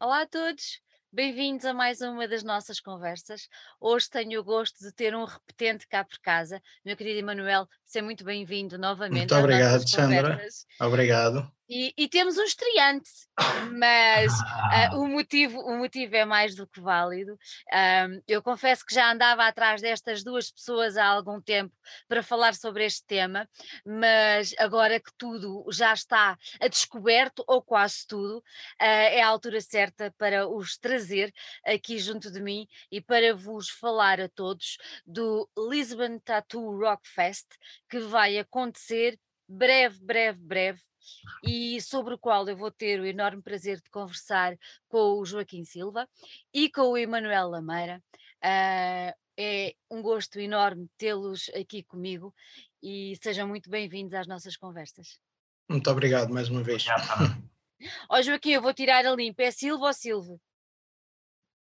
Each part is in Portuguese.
Olá a todos, bem-vindos a mais uma das nossas conversas. Hoje tenho o gosto de ter um repetente cá por casa. Meu querido Emanuel, seja muito bem-vindo novamente Muito obrigado, Sandra. conversas. Obrigado. E, e temos um estreante, mas ah, o, motivo, o motivo é mais do que válido. Ahm, eu confesso que já andava atrás destas duas pessoas há algum tempo para falar sobre este tema, mas agora que tudo já está a descoberto, ou quase tudo, ah, é a altura certa para os trazer aqui junto de mim e para vos falar a todos do Lisbon Tattoo Rock Fest, que vai acontecer breve, breve, breve e sobre o qual eu vou ter o enorme prazer de conversar com o Joaquim Silva e com o Emanuel Lameira. Ah, é um gosto enorme tê-los aqui comigo e sejam muito bem-vindos às nossas conversas. Muito obrigado mais uma vez. Ó Joaquim, eu vou tirar a limpa. É Silva ou Silva?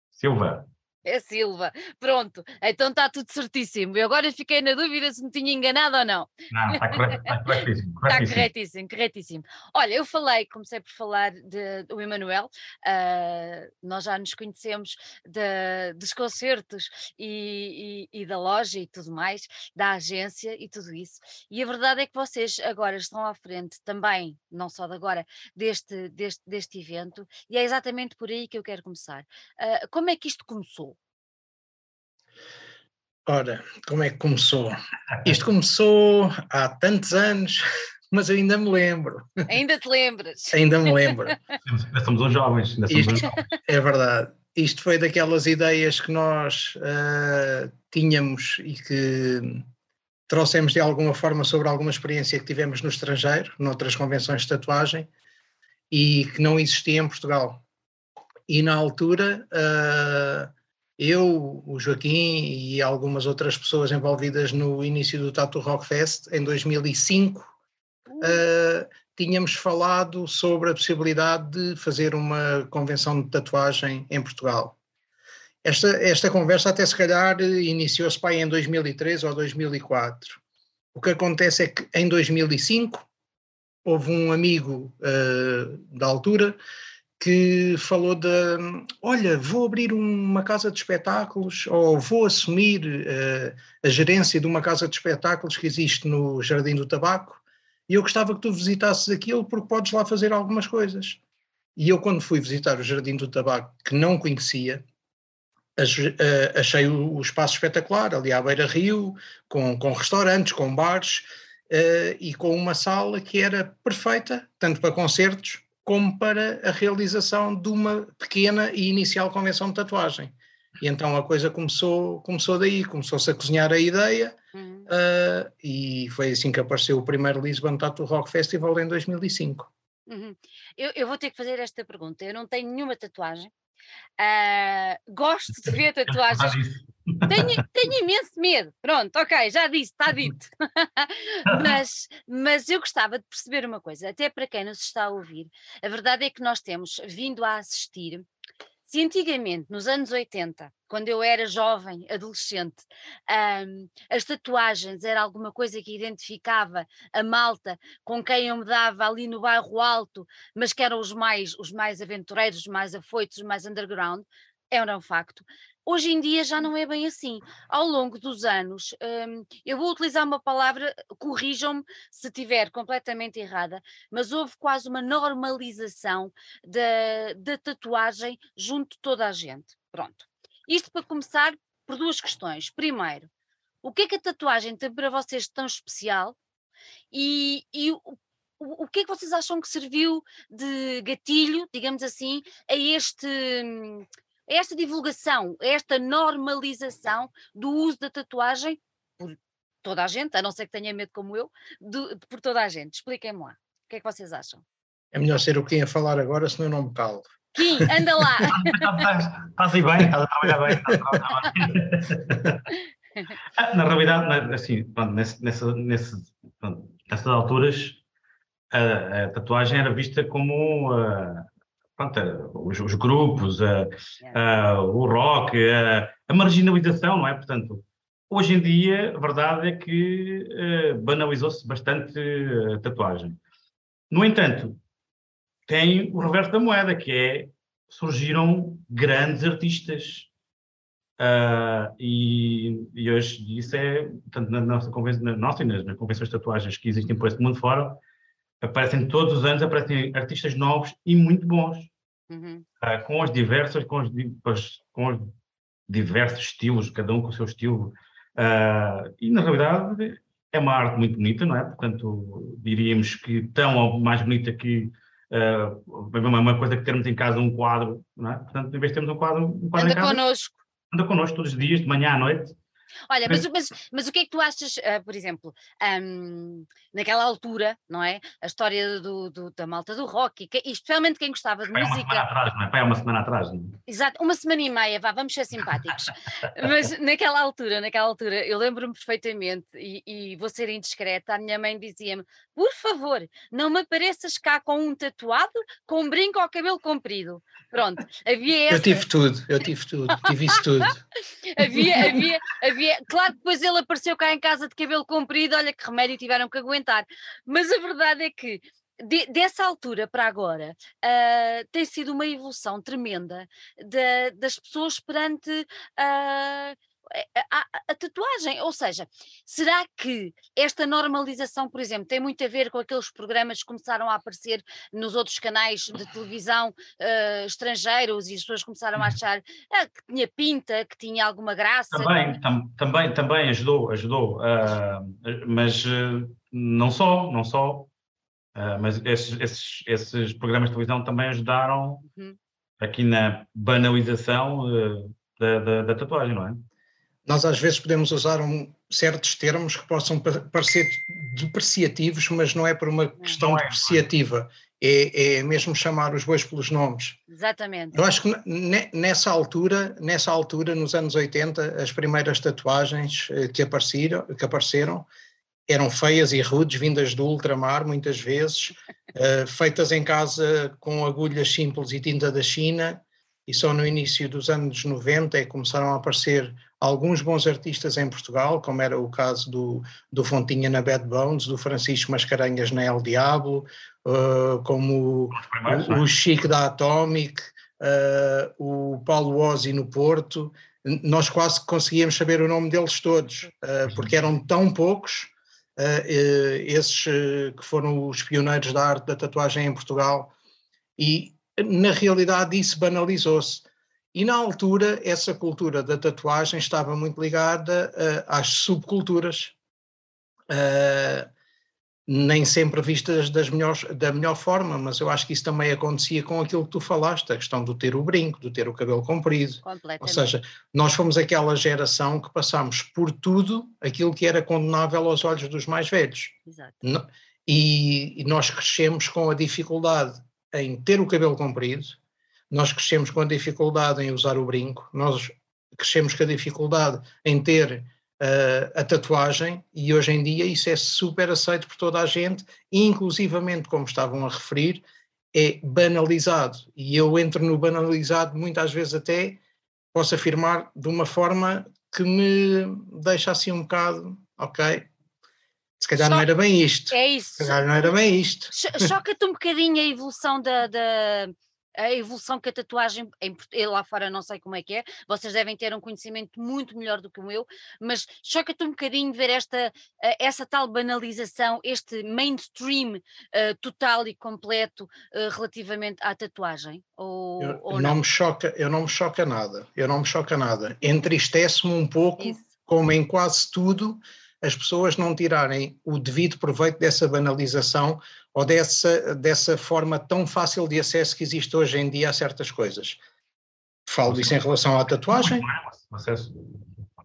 Silva, É Silva. Pronto, então está tudo certíssimo. Eu agora fiquei na dúvida se me tinha enganado ou não. não, está correto, está corretíssimo. Está corretíssimo. corretíssimo, corretíssimo. Olha, eu falei, comecei por falar de- do Emanuel, ah, nós já nos conhecemos de- dos concertos e, e- e da loja e tudo mais, da agência e tudo isso. E a verdade é que vocês agora estão à frente também, não só de agora, deste, deste, deste evento, e é exatamente por aí que eu quero começar. Ah, como é que isto começou? Ora, como é que começou? Isto começou há tantos anos, mas eu ainda me lembro. Ainda te lembras? Ainda me lembro. Ainda somos uns jovens. Ainda somos Isto- uns jovens. É verdade. Isto foi daquelas ideias que nós ah, tínhamos e que trouxemos de alguma forma sobre alguma experiência que tivemos no estrangeiro, noutras convenções de tatuagem, e que não existia em Portugal. E na altura, ah, eu, o Joaquim e algumas outras pessoas envolvidas no início do Tattoo Rock Fest, em 2005, Uh, tínhamos falado sobre a possibilidade de fazer uma convenção de tatuagem em Portugal. Esta, esta conversa até se calhar iniciou-se em 2003 ou 2004. O que acontece é que em 2005 houve um amigo uh, da altura que falou de, olha, vou abrir uma casa de espetáculos ou vou assumir uh, a gerência de uma casa de espetáculos que existe no Jardim do Tabaco e eu gostava que tu visitasses aquilo porque podes lá fazer algumas coisas. E eu, quando fui visitar o Jardim do Tabaco, que não conhecia, eh, achei o, espaço espetacular, ali à beira-rio, com, com restaurantes, com bares, eh, e com uma sala que era perfeita, tanto para concertos como para a realização de uma pequena e inicial convenção de tatuagem. E então a coisa começou, começou daí, começou-se a cozinhar a ideia, Uhum. Uh, e foi assim que apareceu o primeiro Lisbon Tattoo Rock Festival em 2005. Uhum. Eu, eu vou ter que fazer esta pergunta. Eu não tenho nenhuma tatuagem. Ah, gosto de ver tatuagens. Tenho, tenho imenso medo. Pronto, ok, já disse, está dito. mas, mas eu gostava de perceber uma coisa, até para quem nos está a ouvir. A verdade é que nós temos vindo a assistir. Se antigamente, nos anos 80, quando eu era jovem, adolescente, ahm, as tatuagens era alguma coisa que identificava a malta com quem eu me dava ali no bairro alto, mas que eram os mais, os mais aventureiros, os mais afoitos, os mais underground, era um facto. Hoje em dia já não é bem assim. Ao longo dos anos, hum, eu vou utilizar uma palavra, corrijam-me se estiver completamente errada, mas houve quase uma normalização da, tatuagem junto de toda a gente. Pronto. Isto para começar por duas questões. Primeiro, o que é que a tatuagem tem para vocês tão especial? E, e o, o o que é que vocês acham que serviu de gatilho, digamos assim, a este. Esta divulgação, esta normalização do uso da tatuagem por toda a gente, a não ser que tenha medo como eu, do- por toda a gente. Expliquem-me lá. O que é que vocês acham? É melhor ser o quem a falar agora, senão eu não me calo. Kim, anda lá! Estás estás aí bem, estás a trabalhar bem. estás a trabalhar bem. Na realidade, assim, pronto, nesse, nessa, nesse, pronto, nessas alturas, a, a tatuagem era vista como ah, pronto, ah, os, os grupos, ah, ah, o rock, ah, a marginalização, não é? Portanto, hoje em dia, a verdade é que banalizou-se bastante a tatuagem. No entanto, tem o reverso da moeda, que é surgiram grandes artistas. Uh, e, e, hoje isso é, tanto na nossa convenção, na nossa e nas, nas convenções de tatuagens que existem por esse mundo fora, aparecem todos os anos, aparecem artistas novos e muito bons, uhum. uh, com as diversas, com os, com os diversos estilos, cada um com o seu estilo. Uh, e na realidade é uma arte muito bonita, não é? Portanto, diríamos que tão ou mais bonita que uh, uma coisa que termos em casa um quadro, não é? Portanto, em vez de termos um quadro, um quadro anda em casa, connosco. anda connosco todos os dias, de manhã à noite, Olha, mas, mas, mas o que é que tu achas, uh, por exemplo, um, naquela altura, não é? A história do, do da malta do rock, e, e especialmente quem gostava de Pai música. Uma semana atrás, não é? Pai, uma semana atrás. Não é? Exato, uma semana e meia, vá, vamos ser simpáticos. mas naquela altura, naquela altura, eu lembro-me perfeitamente, e, e, vou ser indiscreta, a minha mãe dizia-me: por favor, não me apareças cá com um tatuado, com um brinco ao cabelo comprido. Pronto, havia essa... Eu tive tudo, eu tive tudo, tive isso tudo. havia, havia, havia, claro que depois ele apareceu cá em casa de cabelo comprido, olha que remédio tiveram que aguentar, mas a verdade é que de, dessa altura para agora uh, tem sido uma evolução tremenda de, das pessoas perante uh, a, a, tatuagem. Ou seja, será que esta normalização, por exemplo, tem muito a ver com aqueles programas que começaram a aparecer nos outros canais de televisão uh, estrangeiros e as pessoas começaram a achar uh, que tinha pinta, que tinha alguma graça? Também, tam, também, também ajudou, ajudou. Uh, mas não só, não só. mas esses, esses, esses, programas de televisão também ajudaram uhum. aqui na banalização da, da, da tatuagem, não é? Nós às vezes podemos usar um, certos termos que possam parecer depreciativos, mas não é por uma questão é. depreciativa, é, é, mesmo chamar os bois pelos nomes. Exatamente. Eu acho que nessa altura, nessa altura, nos anos 80, as primeiras tatuagens eh, que apareceram, que apareceram eram feias e rudes, vindas do ultramar, muitas vezes, uh, feitas em casa com agulhas simples e tinta da China, e só no início dos anos 90 é que começaram a aparecer alguns bons artistas em Portugal, como era o caso do, do Fontinha na Bad Bones, do Francisco Mascarenhas na El Diablo, uh, como o, o, o Chico da Atomic, uh, o Paulo Ozzi no Porto, nós quase conseguíamos saber o nome deles todos, uh, porque eram tão poucos, esses que foram os pioneiros da arte da tatuagem em Portugal, e na realidade isso banalizou-se. E na altura, essa cultura da tatuagem estava muito ligada uh, às subculturas, uh, nem sempre vistas das melhores, da melhor forma, mas eu acho que isso também acontecia com aquilo que tu falaste, a questão do ter o brinco, do ter o cabelo comprido. Ou seja, nós fomos aquela geração que passámos por tudo aquilo que era condenável aos olhos dos mais velhos. Exato. E, e nós crescemos com a dificuldade em ter o cabelo comprido, nós crescemos com a dificuldade em usar o brinco, nós crescemos com a dificuldade em ter uh, a tatuagem. E hoje em dia isso é super aceito por toda a gente, inclusivamente, como estavam a referir, é banalizado. E eu entro no banalizado muitas vezes até, posso afirmar, de uma forma que me deixa assim um bocado, ok, se calhar não era bem isto. É isso. Se calhar não era bem isto. Choca-te um bocadinho a evolução da, da, a evolução que a tatuagem, em, lá fora não sei como é que é, vocês devem ter um conhecimento muito melhor do que o meu, mas choca-te um bocadinho ver esta, essa tal banalização, este mainstream uh, total e completo uh, relativamente à tatuagem? Ou, eu, ou não? não? me choca, eu não me choca nada, eu não me choca nada. Entristece-me um pouco, Isso. como em quase tudo, as pessoas não tirarem o devido proveito dessa banalização ou dessa, dessa forma tão fácil de acesso que existe hoje em dia a certas coisas. Falo isso em relação à tatuagem.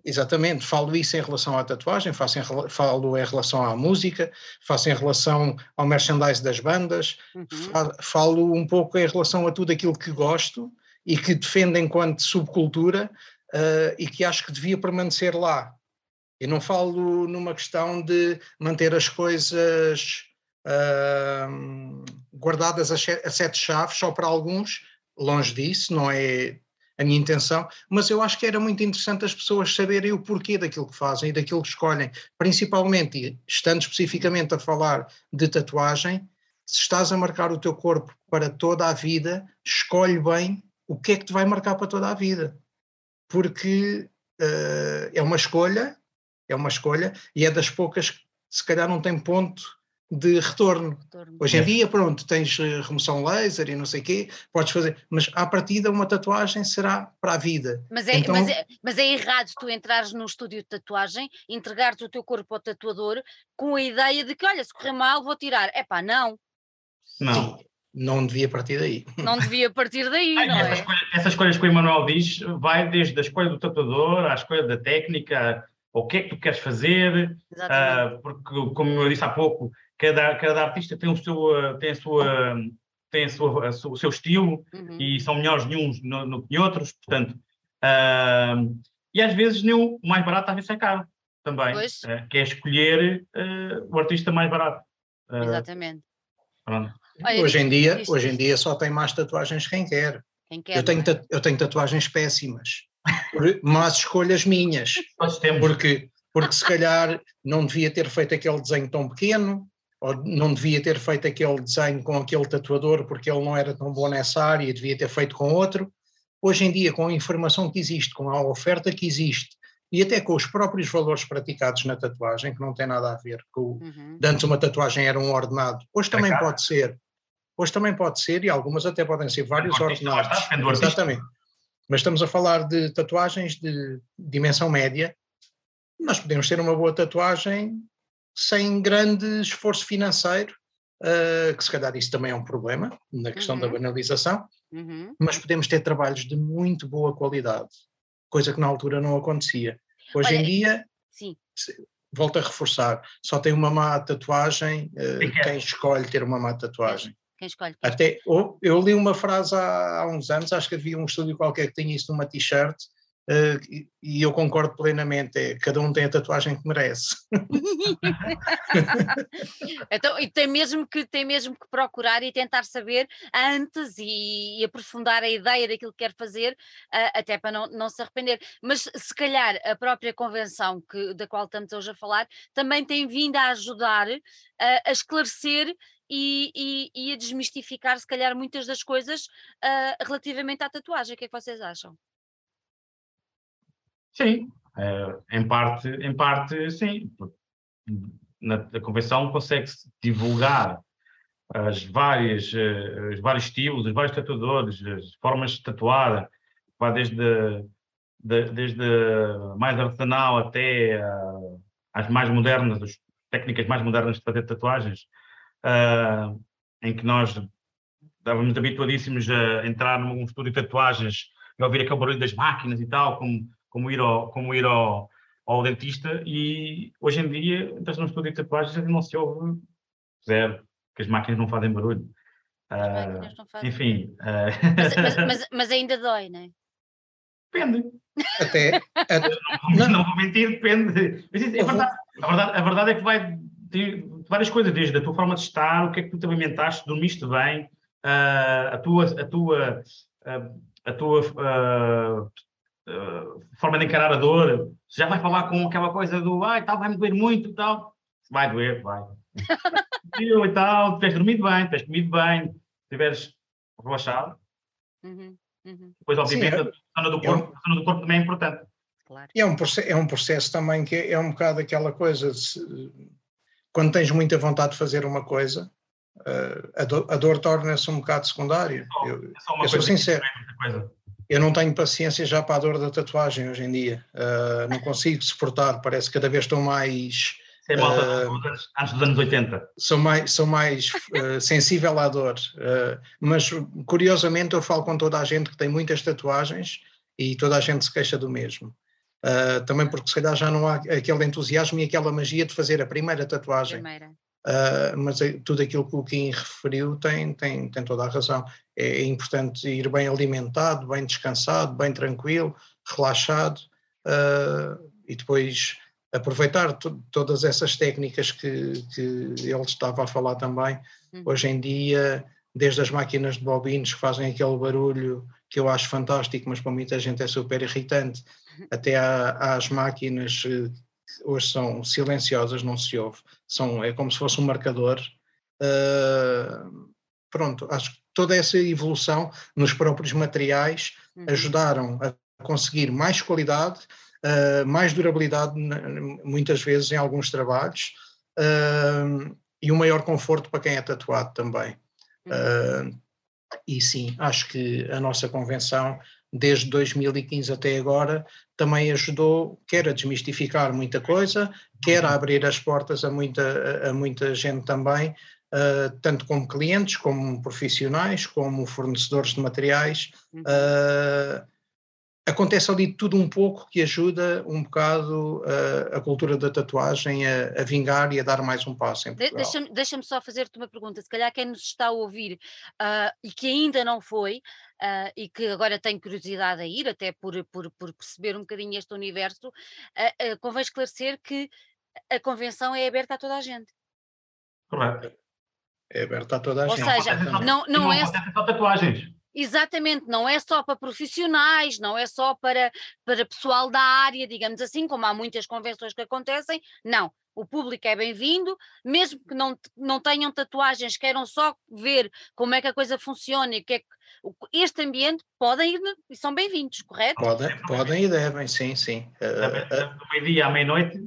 Exatamente, falo isso em relação à tatuagem, faço em, falo em relação à música, faço em relação ao merchandise das bandas, uhum. falo um pouco em relação a tudo aquilo que gosto e que defendo enquanto subcultura uh, e que acho que devia permanecer lá. Eu não falo numa questão de manter as coisas uh, guardadas a, sete chaves só para alguns, longe disso, não é a minha intenção, mas eu acho que era muito interessante as pessoas saberem o porquê daquilo que fazem e daquilo que escolhem, principalmente, estando especificamente a falar de tatuagem, se estás a marcar o teu corpo para toda a vida, escolhe bem o que é que te vai marcar para toda a vida. Porque uh, é uma escolha, é uma escolha, e é das poucas que se calhar não tem ponto de retorno. retorno. Hoje em dia, pronto, tens eh, remoção laser e não sei o quê, podes fazer, mas à partida uma tatuagem será para a vida. Mas é, então, mas é, mas é errado tu entrares num estúdio de tatuagem, entregares o teu corpo ao tatuador com a ideia de que, olha, se correr mal vou tirar. É pá, não. Não. Não devia partir daí. Não devia partir daí, Ai, não essa é? Escolha, essas escolhas que o Emanuel diz vai desde a escolha do tatuador à escolha da técnica, o que é que tu queres fazer, uh, porque, como eu disse há pouco, cada, cada artista tem o seu, eh, tem a sua, tem a sua, a sua o seu estilo uhum. e são melhores uns no, no que outros, portanto, uh, e às vezes nem o mais barato às vezes é caro também, uh, que é escolher uh, o artista mais barato. Exatamente. Olha, hoje em dia, hoje em dia só tem mais tatuagens quem quer. Quem quer eu, tenho, é? eu tenho tatuagens péssimas, mas escolhas minhas, porque porque se calhar não devia ter feito aquele desenho tão pequeno, ou não devia ter feito aquele desenho com aquele tatuador porque ele não era tão bom nessa área, devia ter feito com outro. Hoje em dia, com a informação que existe, com a oferta que existe, e até com os próprios valores praticados na tatuagem, que não tem nada a ver com. Uhum. Antes uma tatuagem era um ordenado, hoje também é pode ser. Hoje também pode ser, e algumas até podem ser vários ordenados. Exatamente. Mas estamos a falar de tatuagens de dimensão média. Nós podemos ter uma boa tatuagem sem grande esforço financeiro, uh, que se calhar isso também é um problema na questão uhum. da banalização, uhum. mas podemos ter trabalhos de muito boa qualidade, coisa que na altura não acontecia. Hoje Olha, em dia, sim. volto a reforçar, só tem uma má tatuagem uh, quem escolhe ter uma má tatuagem. Quem escolhe? Quem Até, eu li uma frase há, há, uns anos, acho que havia um estúdio qualquer que tinha isso numa t-shirt, Uh, e, eu concordo plenamente, é, cada um tem a tatuagem que merece. então, e tem mesmo, que, tem mesmo que procurar e tentar saber antes e, e aprofundar a ideia daquilo que quer fazer, uh, até para não, não se arrepender. Mas se calhar a própria convenção que, da qual estamos hoje a falar também tem vindo a ajudar uh, a esclarecer e, e, e, a desmistificar, se calhar, muitas das coisas relativamente à tatuagem. O que é que vocês acham? Sim, é, em, parte, em parte, sim. Na, na convenção consegue-se divulgar as várias, uh, os vários estilos, os vários tatuadores, as formas de tatuar, vai desde, de, desde mais artesanal até uh, as mais modernas, as técnicas mais modernas de fazer tatuagens, uh, em que nós estávamos habituadíssimos a entrar num estúdio de tatuagens e ouvir aquele barulho das máquinas e tal, como como ir ao, como ir ao, ao dentista e hoje em dia entras num estúdio de tatuagens e não se ouve zero, que as máquinas não fazem barulho. Uh, não fazem enfim. Uh... Mas, mas, mas, mas, ainda dói, não é? Depende. Até. até... Não, não, vou mentir, depende. Mas, é verdade, a, verdade, a verdade é que vai ter várias coisas, desde a tua forma de estar, o que é que tu te alimentaste, dormiste bem, uh, a tua. A tua a tua uh, uh, forma de encarar a dor, já vai falar com aquela coisa do ai, tal, vai-me doer muito e tal. Vai doer, vai. e tal, tens dormido bem, tens comido bem, estiveres relaxado. Uhum, uhum. Depois, obviamente, Sim, é, a zona do corpo, é um, a zona do corpo também é importante. Claro. É, um processo, é um processo também que é, é um bocado aquela coisa, de, quando tens muita vontade de fazer uma coisa, uh, a, do, a dor torna-se um bocado secundária. Eu, é eu sou sincero eu não tenho paciência já para a dor da tatuagem hoje em dia. Uh, não consigo suportar, parece que cada vez estou mais. Malta uh, antes dos anos 80. Sou mais, sou mais uh, sensível à dor. Uh, mas, curiosamente, eu falo com toda a gente que tem muitas tatuagens e toda a gente se queixa do mesmo. Também porque, se calhar, já não há aquele entusiasmo e aquela magia de fazer a primeira tatuagem. Primeira. Uh, mas é, tudo aquilo que o Kim referiu tem, tem, tem toda a razão. É, é importante ir bem alimentado, bem descansado, bem tranquilo, relaxado uh, e depois aproveitar todas essas técnicas que, que ele estava a falar também. Uhum. Hoje em dia, desde as máquinas de bobinos que fazem aquele barulho que eu acho fantástico, mas para muita gente é super irritante, uhum. até às máquinas eh, hoje são silenciosas, não se ouve, são, é como se fosse um marcador. Uh, pronto, acho que toda essa evolução nos próprios materiais Uhum. ajudaram a conseguir mais qualidade, uh, mais durabilidade, muitas vezes em alguns trabalhos, uh, e um maior conforto para quem é tatuado também. Uhum. E sim, acho que a nossa convenção, desde 2015 até agora, também ajudou, quer a desmistificar muita coisa, quer a abrir as portas a muita, a muita gente também, uh, tanto como clientes, como profissionais, como fornecedores de materiais. Uh, acontece ali tudo um pouco que ajuda um bocado uh, a cultura da tatuagem a, a, vingar e a dar mais um passo em Portugal. Deixa-me deixa só fazer-te uma pergunta, se calhar quem nos está a ouvir uh, e que ainda não foi uh, e que agora tem curiosidade a ir, até por, por, por perceber um bocadinho este universo, convém esclarecer que a convenção é aberta a toda a gente. Correto. É aberta a toda a Ou gente. Ou seja, não, não, não é... só tatuagens. Exatamente, não é só para profissionais, não é só para, para pessoal da área, digamos assim, como há muitas convenções que acontecem, não. O público é bem-vindo, mesmo que não, não tenham tatuagens, queiram só ver como é que a coisa funciona e que é que este ambiente podem ir e são bem-vindos, correto? Podem, podem e devem, sim, sim. Uh, do meio-dia à meia-noite,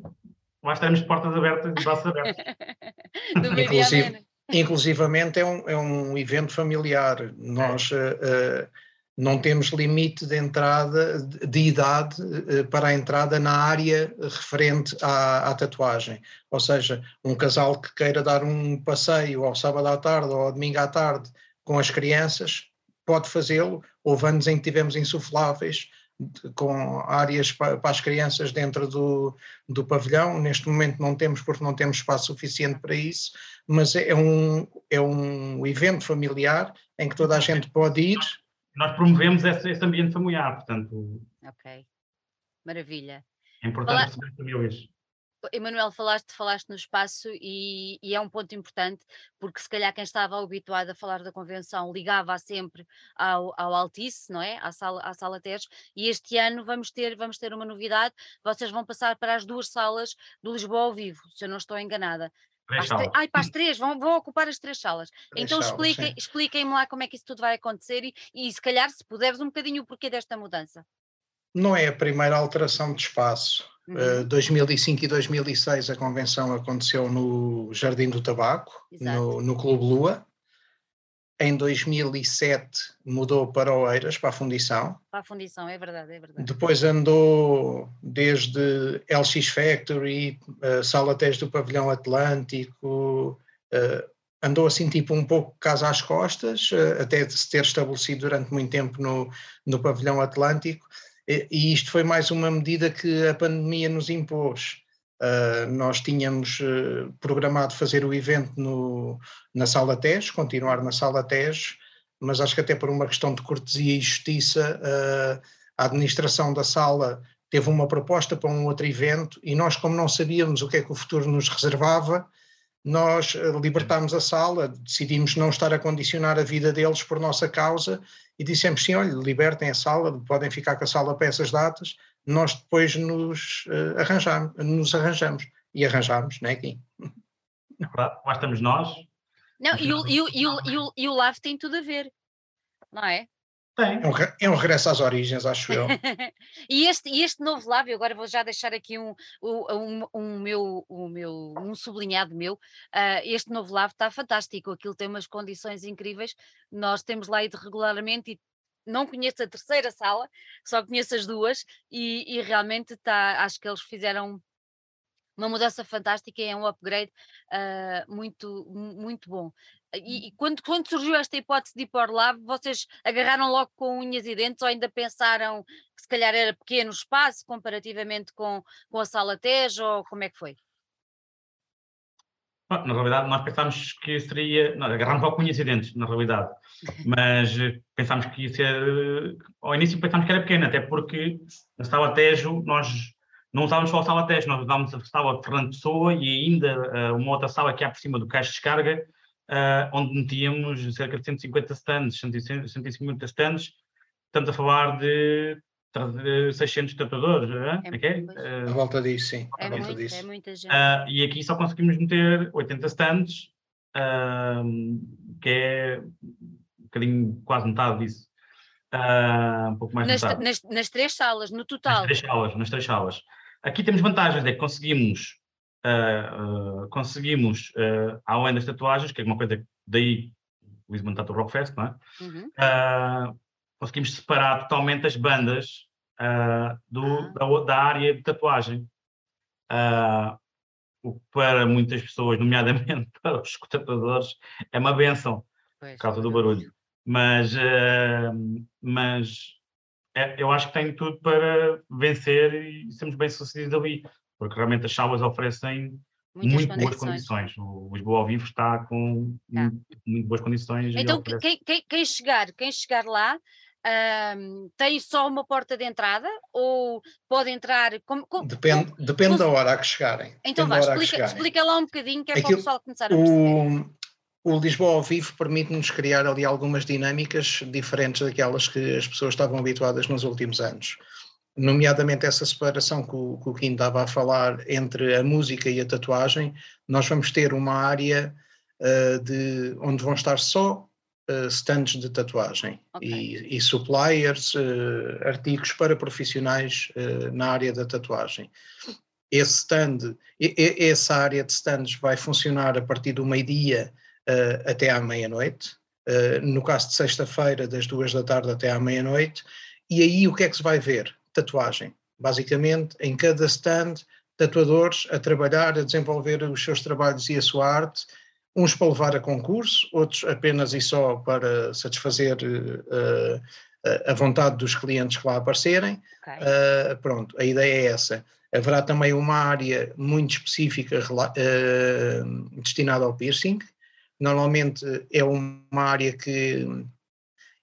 lá estaremos de portas abertas, de braços abertos. do meio-dia à meia-noite. Inclusivamente é um, é um evento familiar. Nós uh, não temos limite de entrada, de, de idade uh, para a entrada na área referente à, à, tatuagem. Ou seja, um casal que queira dar um passeio ao sábado à tarde ou ao domingo à tarde com as crianças, pode fazê-lo. Houve anos em que tivemos insufláveis, com áreas para, as crianças dentro do, do pavilhão. Neste momento não temos, porque não temos espaço suficiente para isso, mas é um, é um evento familiar em que toda a gente pode ir. Nós promovemos esse, esse ambiente familiar, portanto. Ok, maravilha. É importante Falar... famílias. Emanuel, falaste, falaste no espaço e, e, é um ponto importante, porque se calhar quem estava habituado a falar da convenção ligava sempre ao, ao Altice, não é? À sala, à sala Teres, e este ano vamos ter, vamos ter uma novidade, vocês vão passar para as duas salas do Lisboa ao vivo, se eu não estou enganada. Três salas. Ai, para as três, vão, vão ocupar as três salas. Três então expliquem, expliquem-me lá como é que isso tudo vai acontecer e, e se calhar, se puderes, um bocadinho o porquê desta mudança. Não é a primeira alteração de espaço. Uhum. Uh, 2005 e 2006 a convenção aconteceu no Jardim do Tabaco, no, no Clube Lua. Em 2007 mudou para Oeiras, para a Fundição. Para a fundição, é verdade, é verdade. Depois andou desde LX Factory, uh, Sala Tés do Pavilhão Atlântico, uh, andou assim tipo um pouco casa às costas, até se ter estabelecido durante muito tempo no, no Pavilhão Atlântico, e, isto foi mais uma medida que a pandemia nos impôs. Uh, nós tínhamos uh, programado fazer o evento no, na Sala TES, continuar na Sala TES, mas acho que até por uma questão de cortesia e justiça, uh, a administração da sala teve uma proposta para um outro evento e nós, como não sabíamos o que é que o futuro nos reservava, nós libertámos a sala, decidimos não estar a condicionar a vida deles por nossa causa e dissemos sim, olha, libertem a sala, podem ficar com a sala para essas datas, nós depois nos, uh, arranjamos, nos arranjamos. E arranjamos, não é, Kim? Lá estamos nós. Não, e o, e, o, e, o, e, o, e o LAV tem tudo a ver, não é? Tem. É um, é um regresso às origens, acho eu. e, este, e este novo LAV, agora vou já deixar aqui um, um, um, meu, um, meu, um sublinhado meu, uh, este novo LAV está fantástico, aquilo tem umas condições incríveis, nós temos lá ido regularmente e não conheço a terceira sala, só conheço as duas e, e realmente está, acho que eles fizeram uma mudança fantástica e é um upgrade uh, muito, muito bom. E, e, quando, quando surgiu esta hipótese de ir para o lab, vocês agarraram logo com unhas e dentes ou ainda pensaram que se calhar era pequeno espaço comparativamente com, com a sala TEJ ou como é que foi? Na realidade, nós pensámos que seria. Com unhas e dentes, na realidade. Mas pensámos que ia ser. Ao início pensámos que era pequeno, até porque na sala Tejo nós não usávamos só a sala Tejo, nós usávamos a sala de Fernando Pessoa e ainda uh, uma outra sala que há por cima do caixa de descarga, uh, onde metíamos cerca de 150 stands, 150 stands. Estamos a falar de 600 tatuadores, é, é, é? Uh, à volta disso, sim. É, volta muito, disso. é muita gente. Uh, e aqui só conseguimos meter 80 stands, uh, que é bocadinho, quase metade disso. Uh, um pouco mais nas, metade. Nas, nas, três salas, no total. Nas três salas, nas três salas. Aqui temos vantagens, é que conseguimos, uh, uh, conseguimos, além das tatuagens, que é uma coisa daí o Lisbon Tattoo Rockfest, não é? Uhum. conseguimos separar totalmente as bandas do, da, da, área de tatuagem. o que para muitas pessoas, nomeadamente para os tatuadores, é uma benção pois, por causa do barulho. Mas, uh, mas é, eu acho que tem tudo para vencer e sermos bem sucedidos ali, porque realmente as salas oferecem Muitas muito condições. boas condições. O Lisboa ao vivo está com tá. muito, muito, boas condições. Então, quem, quem, quem, chegar, quem chegar lá um, tem só uma porta de entrada ou pode entrar. Como, como, depende como, depende da hora a que chegarem. Então vá, explica, explica, lá um bocadinho que é Aquilo, para o pessoal começar a perceber. O, o Lisboa ao vivo permite-nos criar ali algumas dinâmicas diferentes daquelas que as pessoas estavam habituadas nos últimos anos. Nomeadamente essa separação que o, que o Kim estava a falar entre a música e a tatuagem, nós vamos ter uma área uh, de, onde vão estar só uh, stands de tatuagem okay. e, e, suppliers, uh, artigos para profissionais na área da tatuagem. Esse stand, essa área de stands vai funcionar a partir do meio-dia uh, até à meia-noite, uh, no caso de sexta-feira, das duas da tarde até à meia-noite, e aí o que é que se vai ver? Tatuagem. Basicamente, em cada stand, tatuadores a trabalhar, a desenvolver os seus trabalhos e a sua arte, uns para levar a concurso, outros apenas e só para satisfazer uh, a vontade dos clientes que lá aparecerem. Okay. Uh, pronto, a ideia é essa. Haverá também uma área muito específica uh, destinada ao piercing, normalmente é uma área que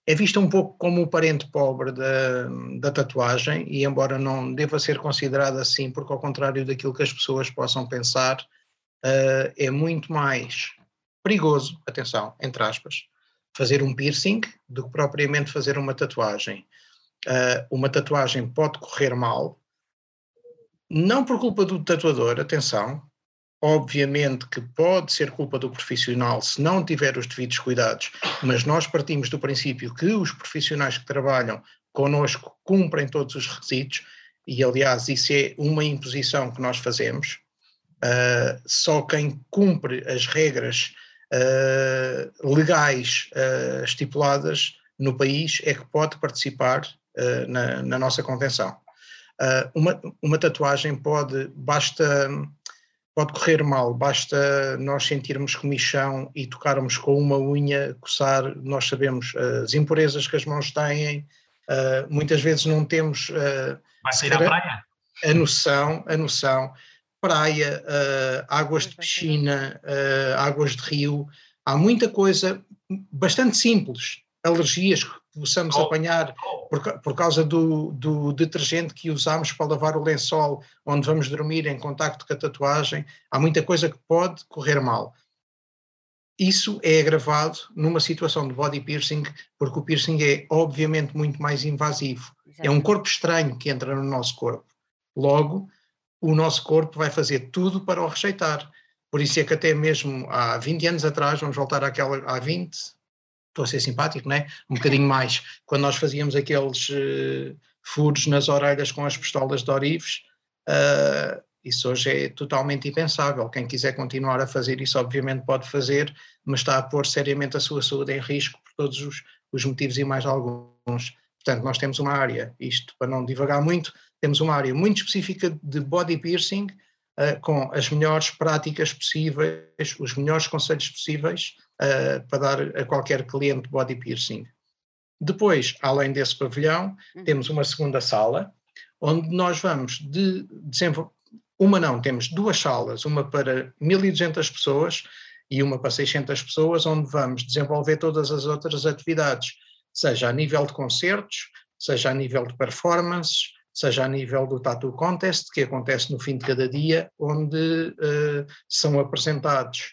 é vista um pouco como o parente pobre da, da tatuagem, e embora não deva ser considerada assim, porque ao contrário daquilo que as pessoas possam pensar, uh, é muito mais perigoso, atenção, entre aspas, fazer um piercing do que propriamente fazer uma tatuagem. Uh, uma tatuagem pode correr mal, não por culpa do tatuador, atenção, Obviamente que pode ser culpa do profissional se não tiver os devidos cuidados, mas nós partimos do princípio que os profissionais que trabalham connosco cumprem todos os requisitos, e aliás, isso é uma imposição que nós fazemos. Uh, só quem cumpre as regras uh, legais uh, estipuladas no país é que pode participar na, na, nossa convenção. uma, uma tatuagem pode, basta pode correr mal, basta nós sentirmos comichão e tocarmos com uma unha, coçar, nós sabemos uh, as impurezas que as mãos têm, uh, muitas vezes não temos uh, Vai sair à praia? a noção, a noção, praia, águas de piscina, águas de rio, há muita coisa bastante simples, alergias possamos oh. apanhar por, por causa do, do, detergente que usamos para lavar o lençol onde vamos dormir em contacto com a tatuagem, há muita coisa que pode correr mal. Isso é agravado numa situação de body piercing, porque o piercing é obviamente muito mais invasivo. Exato. É um corpo estranho que entra no nosso corpo. Logo, o nosso corpo vai fazer tudo para o rejeitar. Por isso é que até mesmo há 20 anos atrás, vamos voltar àquela, há 20, estou a ser simpático, não é? Um bocadinho mais, quando nós fazíamos aqueles uh, furos nas orelhas com as pistolas de Orives, uh, isso hoje é totalmente impensável. Quem quiser continuar a fazer isso, obviamente pode fazer, mas está a pôr seriamente a sua saúde em risco por todos os, os motivos e mais alguns. Portanto, nós temos uma área, isto para não divagar muito, temos uma área muito específica de body piercing, uh, com as melhores práticas possíveis, os melhores conselhos possíveis, uh, para dar a qualquer cliente body piercing. Depois, além desse pavilhão, uhum. temos uma segunda sala, onde nós vamos de desenvolver. Uma não, temos duas salas, uma para 1.200 pessoas e uma para 600 pessoas, onde vamos desenvolver todas as outras atividades, seja a nível de concertos, seja a nível de performances, seja a nível do Tattoo Contest, que acontece no fim de cada dia, onde uh, são apresentados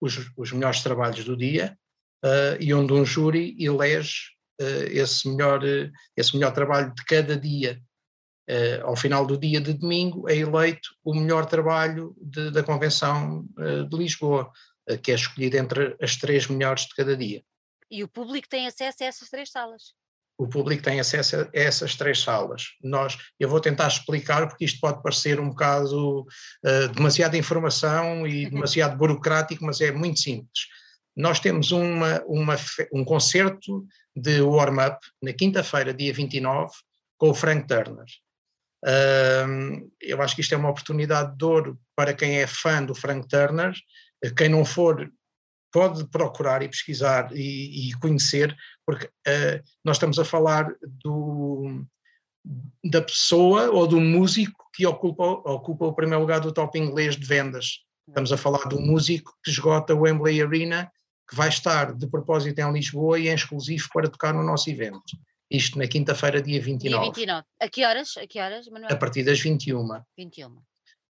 os, os melhores trabalhos do dia uh, e onde um júri elege uh, esse, melhor, esse melhor trabalho de cada dia. ao final do dia de domingo é eleito o melhor trabalho de, da Convenção de Lisboa, que é escolhido entre as três melhores de cada dia. E o público tem acesso a essas três salas? O público tem acesso a essas três salas. Nós, eu vou tentar explicar, porque isto pode parecer um bocado uh, demasiada informação e demasiado burocrático, mas é muito simples. Nós temos uma, uma, um concerto de warm-up na quinta-feira, dia 29, com o Frank Turner. Uh, eu acho que isto é uma oportunidade de ouro para quem é fã do Frank Turner. Quem não for, pode procurar e pesquisar e, e conhecer, porque uh, nós estamos a falar do, da pessoa ou do músico que ocupa, ocupa o primeiro lugar do top inglês de vendas. Estamos a falar do músico que esgota o Wembley Arena que vai estar de propósito em Lisboa e é exclusivo para tocar no nosso evento. Isto na quinta-feira, dia 29. Dia 29. A que horas? A que horas, Manuel? A partir das 21. 21.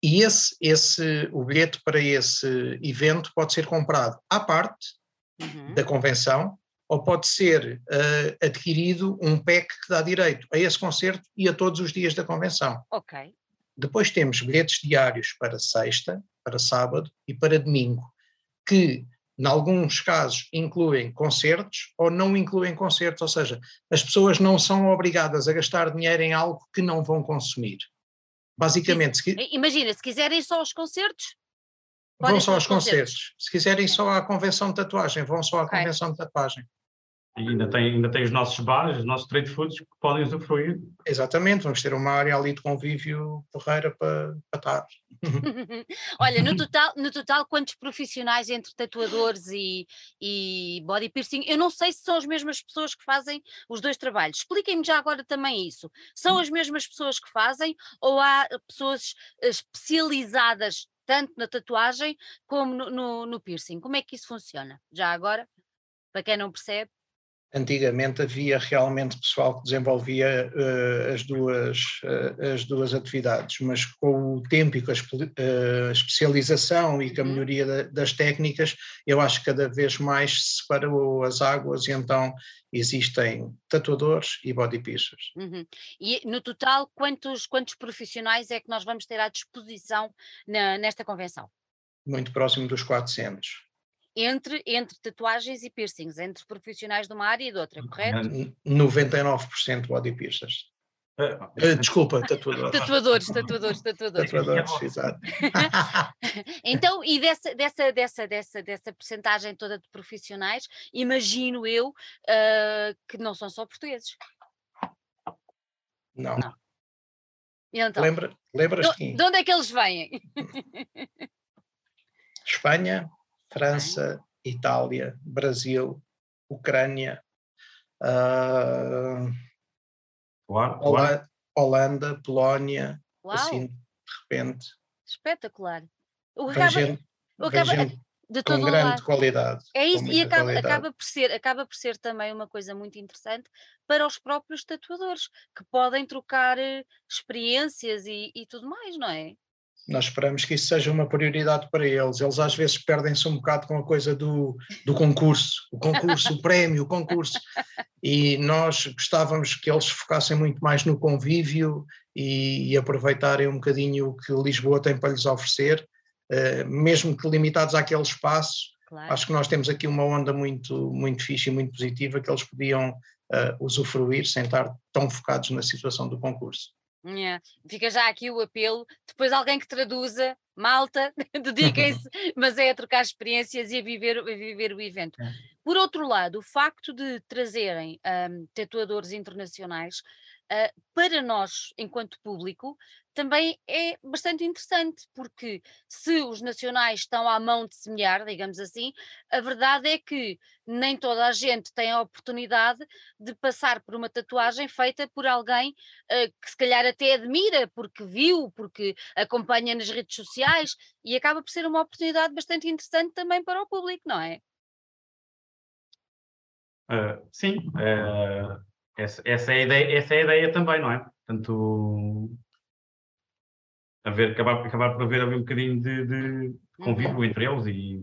E esse, esse, o bilhete para esse evento pode ser comprado à parte uhum. da convenção ou pode ser uh, adquirido um pack que dá direito a esse concerto e a todos os dias da convenção. Ok. Depois temos bilhetes diários para sexta, para sábado e para domingo, que em alguns casos incluem concertos ou não incluem concertos, ou seja, as pessoas não são obrigadas a gastar dinheiro em algo que não vão consumir. Basicamente, se, imagina, se quiserem só os concertos, vão só aos concertos. concertos. Se quiserem só à convenção de tatuagem, vão só à okay. convenção de tatuagem. Ainda tem, ainda tem os nossos bares, os nossos trade foods que podem usufruir. Exatamente, vamos ter uma área ali de convívio porreira para, para estar. Olha, no total, no total, quantos profissionais entre tatuadores e, e body piercing? Eu não sei se são as mesmas pessoas que fazem os dois trabalhos. Expliquem-me já agora também isso. São as mesmas pessoas que fazem ou há pessoas eh, especializadas tanto na tatuagem como no, no, no piercing? Como é que isso funciona? Já agora, para quem não percebe. Antigamente havia realmente pessoal que desenvolvia uh, as, duas, uh, as duas atividades, mas com o tempo e com a uh, especialização e com a uhum. melhoria da, das técnicas, eu acho que cada vez mais se separou as águas e então existem tatuadores e body piercers. Uhum. E no total, quantos, quantos profissionais é que nós vamos ter à disposição na, nesta convenção? Muito próximo dos 400 entre, entre tatuagens e piercings, entre profissionais de uma área e de outra, correto? 99% body piercers. Uh, desculpa, tatuadores. tatuadores, tatuadores, tatuadores. Tatuadores, exato. então, e dessa, dessa, dessa, dessa, dessa percentagem toda de profissionais, imagino eu uh, que não são só portugueses. Não. não. Então, Lembra, lembras de, de onde é que eles vêm? Espanha, França, Itália, Brasil, Ucrânia, uh, Holanda, Holanda, Polónia, Uau. assim, de repente. Espetacular. O acaba, gente, acaba, gente de com grande lado. qualidade. É isso, e acaba, acaba, por ser, acaba por ser também uma coisa muito interessante para os próprios tatuadores, que podem trocar eh, experiências e, e tudo mais, não é? Nós esperamos que isso seja uma prioridade para eles. Eles às vezes perdem-se um bocado com a coisa do, do concurso, o concurso, o prémio, o concurso. E nós gostávamos que eles focassem muito mais no convívio e, e aproveitarem um bocadinho o que Lisboa tem para lhes oferecer, uh, mesmo que limitados àquele espaço. Claro. Acho que nós temos aqui uma onda muito, muito fixe e muito positiva que eles podiam uh, usufruir sem estar tão focados na situação do concurso. Yeah. Fica já aqui o apelo. Depois alguém que traduza, malta, dediquem-se, mas é a trocar experiências e a viver, a viver o evento. É. Por outro lado, o facto de trazerem um, tatuadores internacionais uh, para nós, enquanto público, também é bastante interessante, porque se os nacionais estão à mão de semear, digamos assim, a verdade é que nem toda a gente tem a oportunidade de passar por uma tatuagem feita por alguém uh, que se calhar até admira, porque viu, porque acompanha nas redes sociais, e acaba por ser uma oportunidade bastante interessante também para o público, não é? Uh, sim, uh, essa, essa, é a ideia, essa é a ideia também, não é? Portanto, haver, acabar, acabar por haver, haver um bocadinho de, de convívio uhum. entre eles e.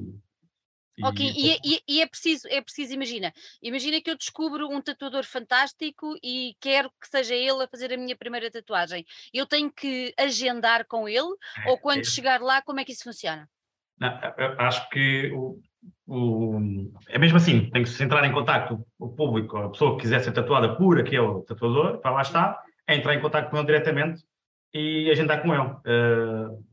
ok, e, é, e, e, é, preciso, é preciso, imagina, imagina que eu descubro um tatuador fantástico e quero que seja ele a fazer a minha primeira tatuagem. Eu tenho que agendar com ele é, ou quando é. chegar lá, como é que isso funciona? Não, acho que o, é mesmo assim, tem que se entrar em contato o público, a pessoa que quiser ser tatuada por aquele tatuador, para lá está, é entrar em contato com ele diretamente e agendar com ele. Uh,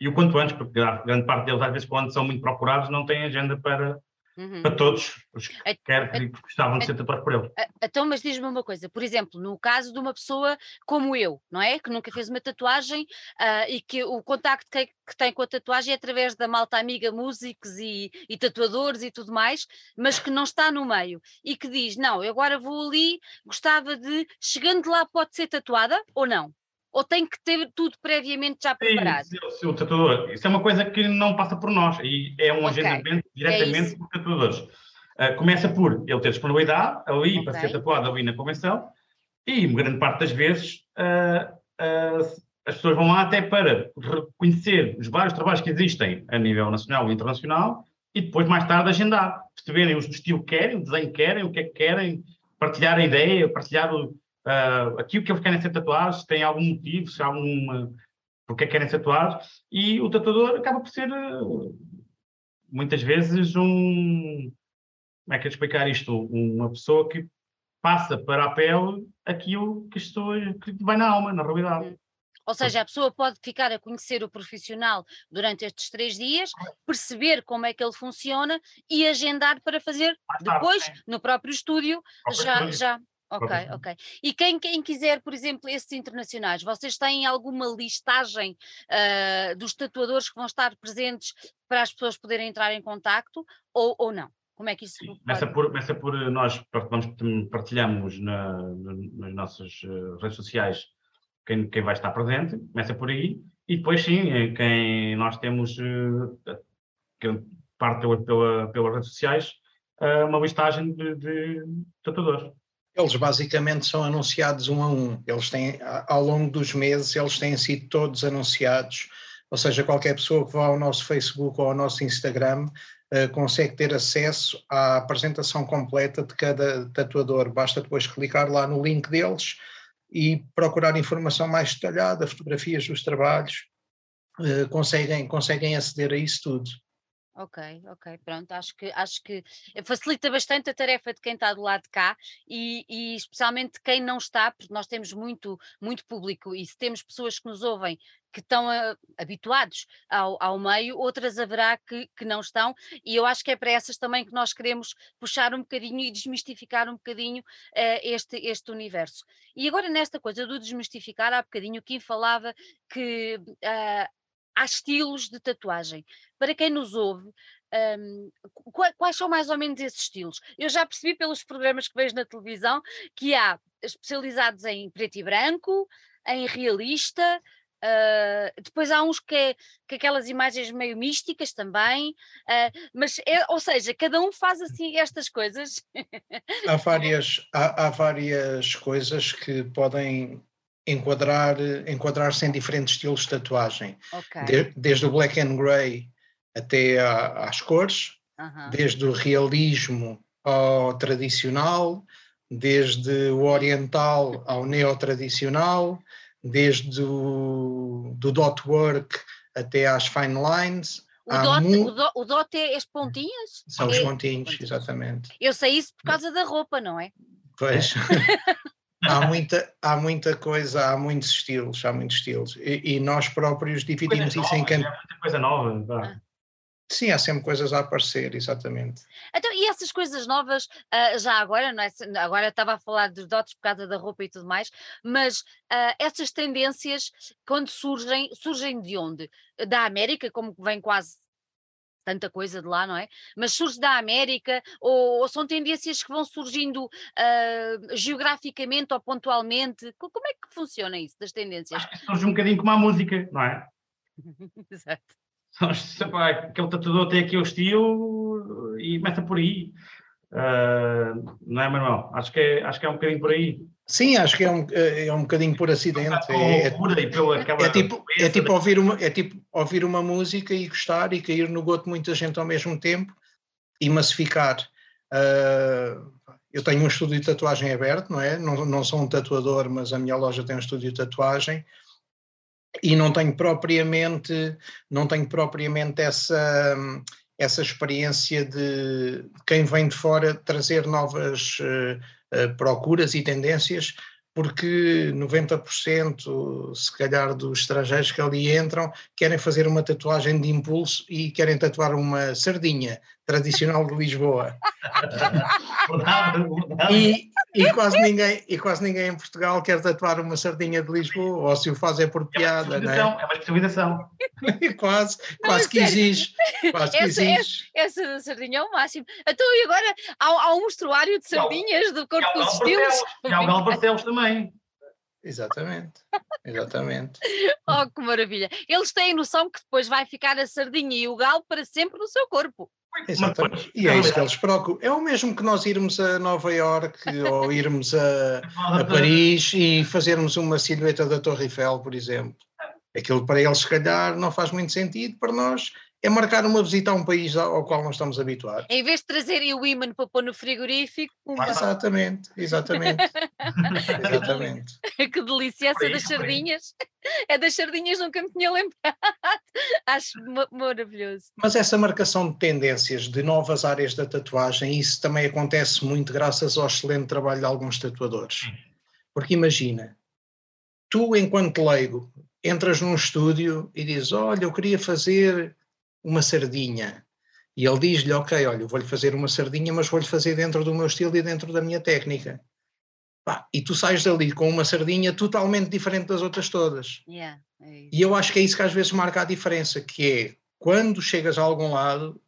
e o quanto antes, porque grande parte deles, às vezes, quando são muito procurados, não têm agenda para, Uhum. Para todos os que, quer, que gostavam de ser tatuados por ele. Então, mas diz-me uma coisa, por exemplo, no caso de uma pessoa como eu, não é? Que nunca fez uma tatuagem uh, e que o contacto que, que, tem com a tatuagem é através da malta amiga, músicos e, e, tatuadores e tudo mais, mas que não está no meio e que diz: Não, eu agora vou ali, gostava de, chegando lá, pode ser tatuada ou não? Ou tem que ter tudo previamente já preparado? Sim, o tatuador. Isso é uma coisa que não passa por nós e é um okay. agendamento é diretamente é por tatuadores. Uh, começa por ele ter disponibilidade ali okay. para ser tatuado ali na convenção e, grande parte das vezes, uh, uh, as pessoas vão lá até para reconhecer os vários trabalhos que existem a nível nacional e internacional e depois, mais tarde, agendar, perceberem o estilo que querem, o desenho que querem, o que é que querem, partilhar a ideia, partilhar o, uh, aquilo que eles querem ser tatuados, se tem algum motivo, se há alguma. porque é que querem ser tatuados, e o tatuador acaba por ser, uh, muitas vezes, um. Como é que é explicar isto? Uma pessoa que passa para a pele aquilo que, estou, que vai na alma, na realidade. Ou seja, a pessoa pode ficar a conhecer o profissional durante estes três dias, perceber como é que ele funciona e agendar para fazer depois, no próprio estúdio, já, já, Ok, ok. E quem, quem quiser, por exemplo, esses internacionais, vocês têm alguma listagem uh, dos tatuadores que vão estar presentes para as pessoas poderem entrar em contacto ou, ou não? Como é que isso começa por, começa por nós partilhamos na, nas nossas uh, redes sociais quem, quem vai estar presente, começa por aí, e depois sim, eh, quem nós temos que parte pela, pela, pelas redes sociais, uma listagem de, de tatuadores. Eles basicamente são anunciados um a um. Eles têm, ao longo dos meses, eles têm sido todos anunciados. Ou seja, qualquer pessoa que vá ao nosso Facebook ou ao nosso Instagram uh, consegue ter acesso à apresentação completa de cada tatuador. Basta depois clicar lá no link deles e procurar informação mais detalhada, fotografias dos trabalhos. Uh, conseguem, conseguem aceder a isso tudo. Ok, ok, pronto, acho que, acho que facilita bastante a tarefa de quem está do lado de cá e, e especialmente quem não está, porque nós temos muito, muito público e se temos pessoas que nos ouvem que estão uh, habituados ao, ao meio, outras haverá que, que não estão, e eu acho que é para essas também que nós queremos puxar um bocadinho e desmistificar um bocadinho uh, este, este universo. E agora, nesta coisa do desmistificar, há bocadinho, Kim falava que uh, há estilos de tatuagem. Para quem nos ouve, um, quais são mais ou menos esses estilos? Eu já percebi pelos programas que vejo na televisão que há especializados em preto e branco, em realista, uh, depois há uns que, é, que aquelas imagens meio místicas também, uh, mas é, ou seja, cada um faz assim estas coisas. há várias, há, há várias coisas que podem enquadrar, enquadrar-se em diferentes estilos de tatuagem. Okay. De, desde o black and grey até a, às cores, uh -huh. desde o realismo ao tradicional, desde o oriental ao neotradicional, desde o do dot work até às fine lines. O dot, mu... o, dot, o dot, é as pontinhas? São é, os pontinhos, exatamente. Eu sei isso por causa da roupa, não é? Pois. há muita, há muita coisa, há muitos estilos, há muitos estilos. E, e nós próprios dividimos isso em campo. muita coisa nova. Ah. Sim, há sempre coisas a aparecer, exatamente. Então, e essas coisas novas, uh, já agora, não é? agora estava a falar dos dotes por causa da roupa e tudo mais, mas uh, essas tendências, quando surgem, surgem de onde? Da América, como vem quase tanta coisa de lá, não é? Mas surge da América ou, ou são tendências que vão surgindo uh, geograficamente ou pontualmente? Como é que funciona isso das tendências? Acho que surge um bocadinho como a música, não é? Exato. Aquele tatuador tem aqui o estilo e meta por aí. Uh, não é, Manuel? Acho que é, acho que é um bocadinho por aí. Sim, acho que é um, é um bocadinho por acidente. É, é, é, tipo, é, tipo ouvir uma, é tipo ouvir uma música e gostar e cair no gosto de muita gente ao mesmo tempo e massificar. Uh, eu tenho um estúdio de tatuagem aberto, não é? Não, não sou um tatuador, mas a minha loja tem um estúdio de tatuagem e não tenho propriamente, não tenho propriamente essa essa experiência de quem vem de fora trazer novas uh, uh, procuras e tendências, porque 90%, se calhar, dos estrangeiros que ali entram querem fazer uma tatuagem de impulso e querem tatuar uma sardinha tradicional de Lisboa. e, e, quase ninguém, e quase ninguém em Portugal quer tatuar uma sardinha de Lisboa, ou se o faz é por piada, é não é? É uma especialização. quase, quase que exige. Quase que essa, exige. Essa, essa sardinha é o máximo. Então, e agora há, há um mostruário de sardinhas do corpo dos estilos? E há o Galo Barcelos também. Exatamente, exatamente. oh, que maravilha. Eles têm noção que depois vai ficar a sardinha e o galo para sempre no seu corpo. Exatamente. E é isso que eles procuram. É o mesmo que nós irmos a Nova Iorque ou irmos a, a Paris e fazermos uma silhueta da Torre Eiffel, por exemplo. Aquilo para eles, se calhar, não faz muito sentido, para nós é marcar uma visita a um país ao qual não estamos habituados. Em vez de trazerem o imã para pôr no frigorífico. Uma... Exatamente, exatamente. exatamente. que delícia essa das sardinhas. É das sardinhas, nunca me tinha lembrado. Acho maravilhoso. Mas essa marcação de tendências de novas áreas da tatuagem, isso também acontece muito graças ao excelente trabalho de alguns tatuadores. Porque imagina, tu, enquanto leigo, entras num estúdio e dizes: Olha, eu queria fazer uma sardinha. E ele diz-lhe: Ok, olha, vou-lhe fazer uma sardinha, mas vou-lhe fazer dentro do meu estilo e dentro da minha técnica. Pá, e tu sais dali com uma sardinha totalmente diferente das outras todas. Yeah, é e eu acho que é isso que às vezes marca a diferença, que é quando chegas a algum lado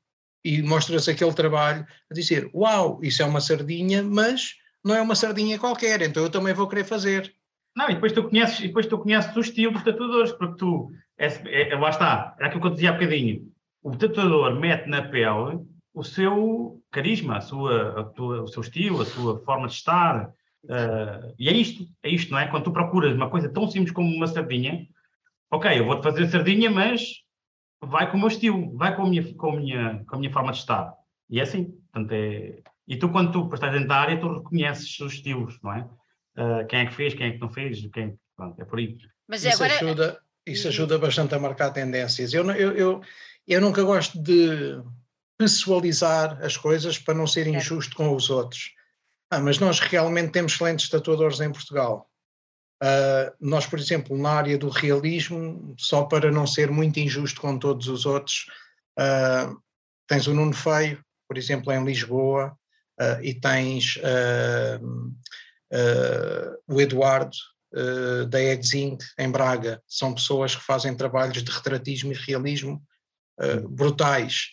e mostras aquele trabalho, a dizer, uau, isso é uma sardinha, mas não é uma sardinha qualquer, então eu também vou querer fazer. Não, e depois tu conheces, e depois tu conheces o estilo dos tatuadores, porque tu, é, é, lá está, é aquilo que eu dizia há bocadinho, o tatuador mete na pele o seu carisma, a sua, a tua, o seu estilo, a sua forma de estar. Uh, e é isto, é isto, não é? Quando tu procuras uma coisa tão simples como uma sardinha, ok, eu vou-te fazer sardinha, mas vai com o meu estilo, vai com a minha, com a minha, com a minha forma de estar. E é assim, portanto é... E tu, quando tu estás dentro da área, tu reconheces os estilos, não é? Uh, quem é que fez, quem é que não fez, quem... Pronto, é por aí. Mas isso agora... ajuda, isso ajuda bastante a marcar tendências. Eu, eu, eu, eu nunca gosto de pessoalizar as coisas para não ser injusto com os outros. Ah, mas nós realmente temos excelentes tatuadores em Portugal. Uh, nós, por exemplo, na área do realismo, só para não ser muito injusto com todos os outros, uh, tens o Nuno Feio, por exemplo, em Lisboa, uh, e tens o Eduardo da Exing em Braga. São pessoas que fazem trabalhos de retratismo e realismo uh, brutais.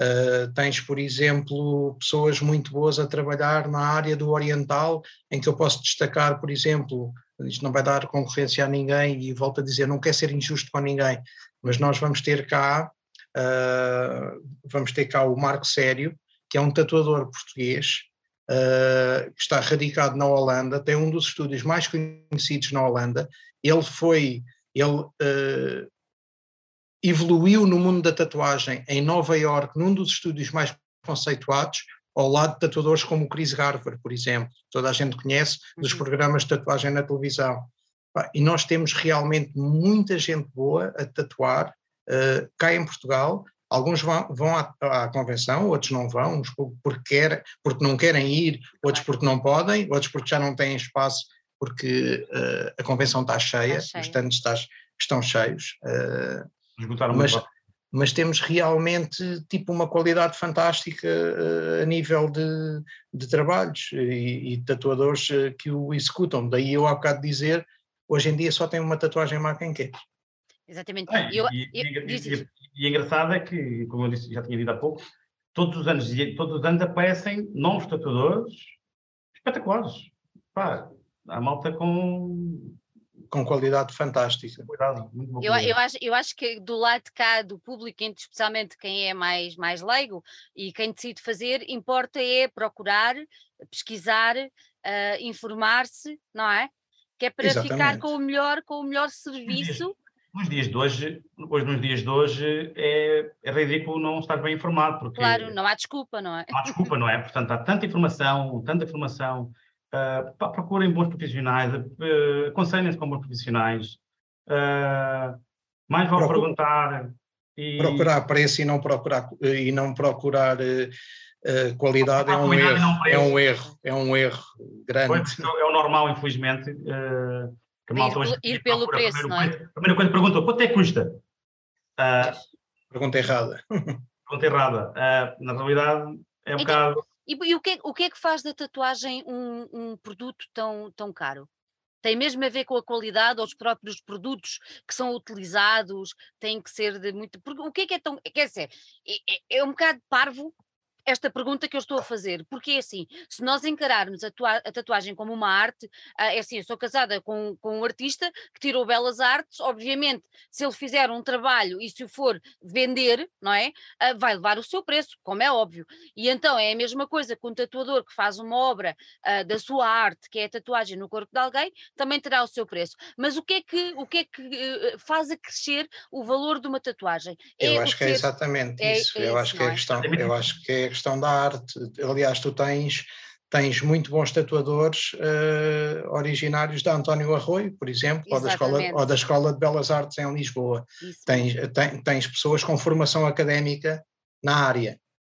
Uh, tens, por exemplo, pessoas muito boas a trabalhar na área do oriental, em que eu posso destacar, por exemplo, isto não vai dar concorrência a ninguém, e volto a dizer, não quer ser injusto com ninguém, mas nós vamos ter cá, uh, vamos ter cá o Marco Sério, que é um tatuador português, uh, que está radicado na Holanda, tem um dos estúdios mais conhecidos na Holanda, ele foi, ele evoluiu no mundo da tatuagem em Nova York, num dos estúdios mais conceituados, ao lado de tatuadores como o Chris Garver, por exemplo, toda a gente conhece dos uhum. programas de tatuagem na televisão. E nós temos realmente muita gente boa a tatuar uh, cá em Portugal. Alguns vão, vão à, à, convenção, outros não vão, uns porque, quer, porque não querem ir, outros porque não podem, outros porque já não têm espaço porque uh, a convenção está cheia, está cheia. os stands estão cheios. Uh, Esgotaram mas, mas temos realmente tipo uma qualidade fantástica uh, a nível de, de trabalhos e, e tatuadores uh, que o executam. Daí eu há bocado dizer, hoje em dia só tem uma tatuagem má quem quer. Exatamente. Eu, e, eu, e, e, e, engraçado é que, como eu disse, já tinha dito há pouco, todos os anos, todos os anos aparecem novos tatuadores espetaculares. Pá, a malta com com qualidade fantástica. Eu, eu, acho, eu acho que do lado de cá, do público, especialmente quem é mais, mais leigo e quem decide fazer, importa é procurar, pesquisar, uh, informar-se, não é? Que é para Exatamente. ficar com o melhor, com o melhor serviço. Nos dias de hoje, hoje nos dias de hoje é, é ridículo não estar bem informado. Porque claro, não há desculpa, não é? Não há desculpa, não é? Portanto, há tanta informação, tanta informação, Uh, procurem bons profissionais, uh, aconselhem-se com bons profissionais. Uh, mais vão perguntar. E... Procurar preço e não procurar, e não procurar uh, qualidade é um erro. É um erro, é um erro grande. é o normal, infelizmente. Uh, ir, ir pelo preço, primeiro, não é? Primeiro, quando perguntam quanto é que custa? Uh, pergunta errada. Pergunta errada. Uh, na realidade, é um então, bocado. E, e, o, que é, o que é que faz da tatuagem um, um produto tão, tão caro? tem mesmo a ver com a qualidade ou os próprios produtos que são utilizados, tem que ser de muito. Porque o que é que é tão. Quer dizer, é, é, é um bocado parvo esta pergunta que eu estou a fazer, porque é assim, se nós encararmos a, a tatuagem como uma arte, ah, é assim, eu sou casada com, com um artista que tirou belas artes, obviamente, se ele fizer um trabalho e se o for vender, não é? Ah, vai levar o seu preço, como é óbvio. E então é a mesma coisa que um tatuador que faz uma obra uh, da sua arte, que é a tatuagem no corpo de alguém, também terá o seu preço. Mas o que é que, o que, é que uh, faz a crescer o valor de uma tatuagem? Eu é acho que é exatamente é, isso. É eu, acho que é a questão, eu acho que é questão da arte. Aliás, tu tens, tens muito bons tatuadores uh, originários da António Arroio, por exemplo, ou da, escola, ou da Escola de Belas Artes em Lisboa. Tens, tens, tens pessoas com formação académica na área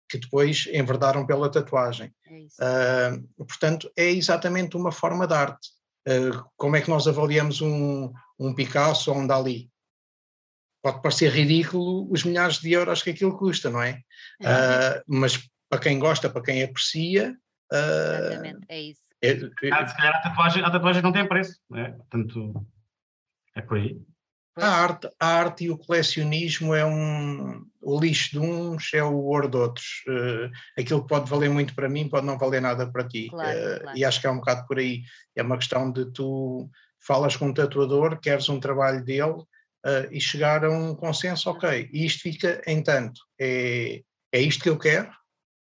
que depois enverdaram pela tatuagem. É uh, portanto, é exatamente uma forma de arte. Uh, como é que nós avaliamos um, um Picasso ou um Dali? Pode parecer ridículo os milhares de euros que aquilo custa, não é? é. Uh, mas para quem gosta, para quem aprecia. Uh, Exatamente, é isso. É, é, ah, se calhar a tatuagem, a tatuagem não tem preço, né? portanto, é por aí. A arte, a arte e o colecionismo é um. O lixo de uns é o ouro de outros. Uh, aquilo que pode valer muito para mim pode não valer nada para ti. Claro, uh, claro. E acho que é um bocado por aí. É uma questão de tu falas com um tatuador, queres um trabalho dele uh, e chegar a um consenso, ok, isto fica em tanto. É, é isto que eu quero,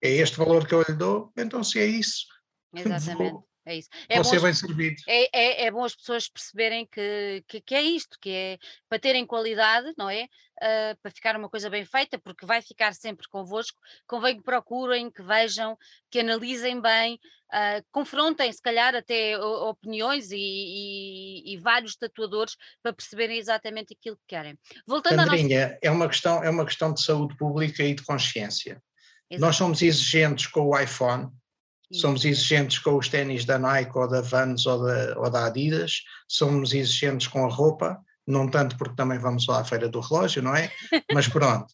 é este valor que eu lhe dou, então se é isso. Exatamente. Vou, é isso. É ser bem servido. É, é, é, bom as pessoas perceberem que, que, que, é isto, que é para terem qualidade, não é? Uh, para ficar uma coisa bem feita, porque vai ficar sempre convosco. Convém que procurem, que vejam, que analisem bem, uh, confrontem, se calhar, até opiniões e, e, e, vários tatuadores para perceberem exatamente aquilo que querem. Voltando nossa... é, uma questão, é uma questão de saúde pública e de consciência. Nós somos exigentes com o iPhone. Somos exigentes com os ténis da Nike ou da Vans ou da, ou da Adidas, somos exigentes com a roupa, não tanto porque também vamos lá à feira do relógio, não é? Mas pronto,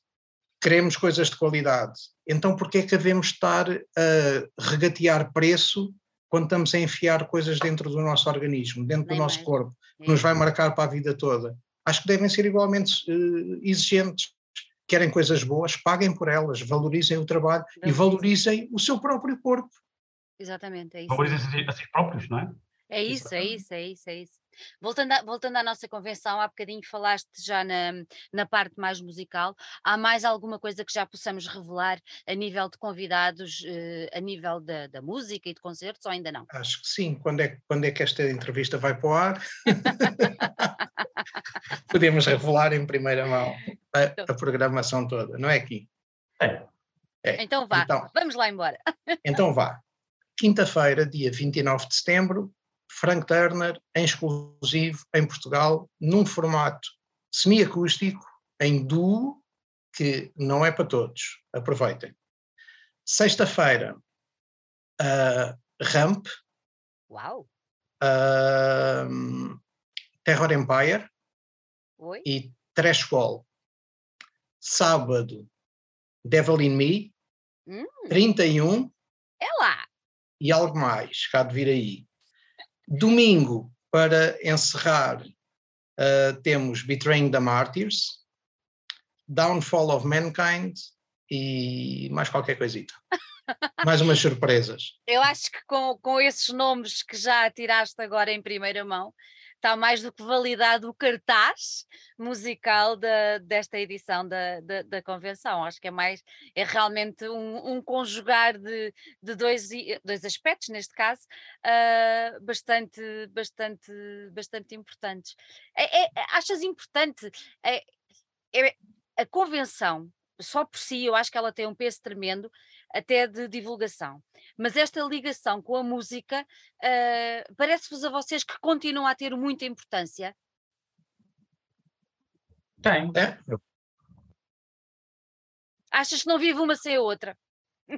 queremos coisas de qualidade. Então porquê é que devemos estar a regatear preço quando estamos a enfiar coisas dentro do nosso organismo, dentro do nosso corpo, que nos vai marcar para a vida toda? Acho que devem ser igualmente uh, exigentes querem coisas boas, paguem por elas, valorizem o trabalho e valorizem o seu próprio corpo. Exatamente, é isso. Valorizem a si próprios, não é? É isso, é isso, é isso, é isso. Voltando, a, voltando à nossa convenção, há bocadinho falaste já na, na parte mais musical. Há mais alguma coisa que já possamos revelar a nível de convidados, eh, a nível da, da, música e de concertos, ou ainda não? Acho que sim. Quando é, quando é que esta entrevista vai para o ar? Podemos revelar em primeira mão a, então a, programação toda, não é aqui? É. é. Então vá, então, vamos lá embora. então vá. Quinta-feira, dia 29 de setembro, Frank Turner, em exclusivo, em Portugal, num formato semiacústico, em duo, que não é para todos. Aproveitem. Sexta-feira, uh, Ramp. Uau! Uh, Terror Empire. Oi? E Trash Wall. Sábado, Devil in Me. Hum. 31. É lá! E algo mais, cá de vir aí. Domingo, para encerrar, uh, temos Betraying the Martyrs, Downfall of Mankind e mais qualquer coisita. mais umas surpresas. Eu acho que com, com esses nomes que já tiraste agora em primeira mão, está mais do que validado o cartaz musical da, desta edição da, da, da, convenção. Acho que é mais, é realmente um, um conjugar de, de dois, dois aspectos, neste caso, uh, bastante, bastante, bastante importantes. É, é, achas importante é, é, a convenção, só por si, eu acho que ela tem um peso tremendo, até de divulgação. Mas esta ligação com a música uh, parece-vos a vocês que continua a ter muita importância? Tem. É. Achas que não vive uma sem a outra? o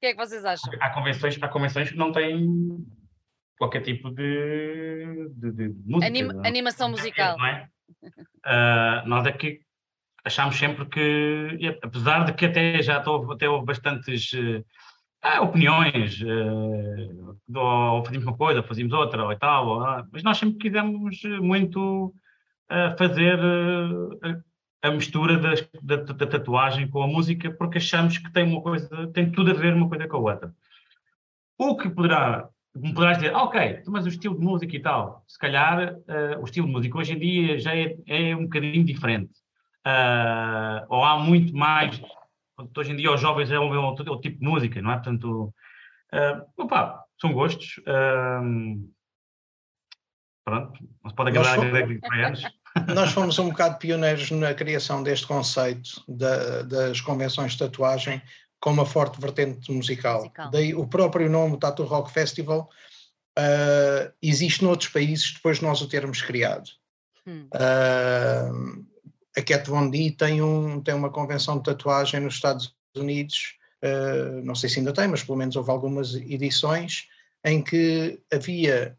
que é que vocês acham? Há convenções, há convenções que não têm qualquer tipo de, de, de música. Anim, animação musical. Não é? Uh, nós aqui achámos sempre que, apesar de que até já houve, até houve bastantes uh, opiniões, uh, ou fazíamos uma coisa, fazíamos outra, ou tal, ou, mas nós sempre quisemos muito fazer a mistura das, da, da, tatuagem com a música, porque achamos que tem uma coisa, tem tudo a ver uma coisa com a outra. O que poderá me poderás dizer, ah, ok, mas o estilo de música e tal, se calhar uh, o estilo de música hoje em dia já é, é um bocadinho diferente. Uh, ou há muito mais, hoje em dia os jovens já ouvem outro, outro tipo de música, não é? Portanto, uh, opa, são gostos. Uh, pronto, não se pode agradar a anos. Nós fomos um bocado pioneiros na criação deste conceito da, das convenções de tatuagem, com uma forte vertente musical. musical. Daí o próprio nome Tattoo Rock Festival uh, existe noutros países depois de nós o termos criado. Hum. Uh, a Cat Von D tem, um, tem uma convenção de tatuagem nos Estados Unidos, uh, não sei se ainda tem, mas pelo menos houve algumas edições em que havia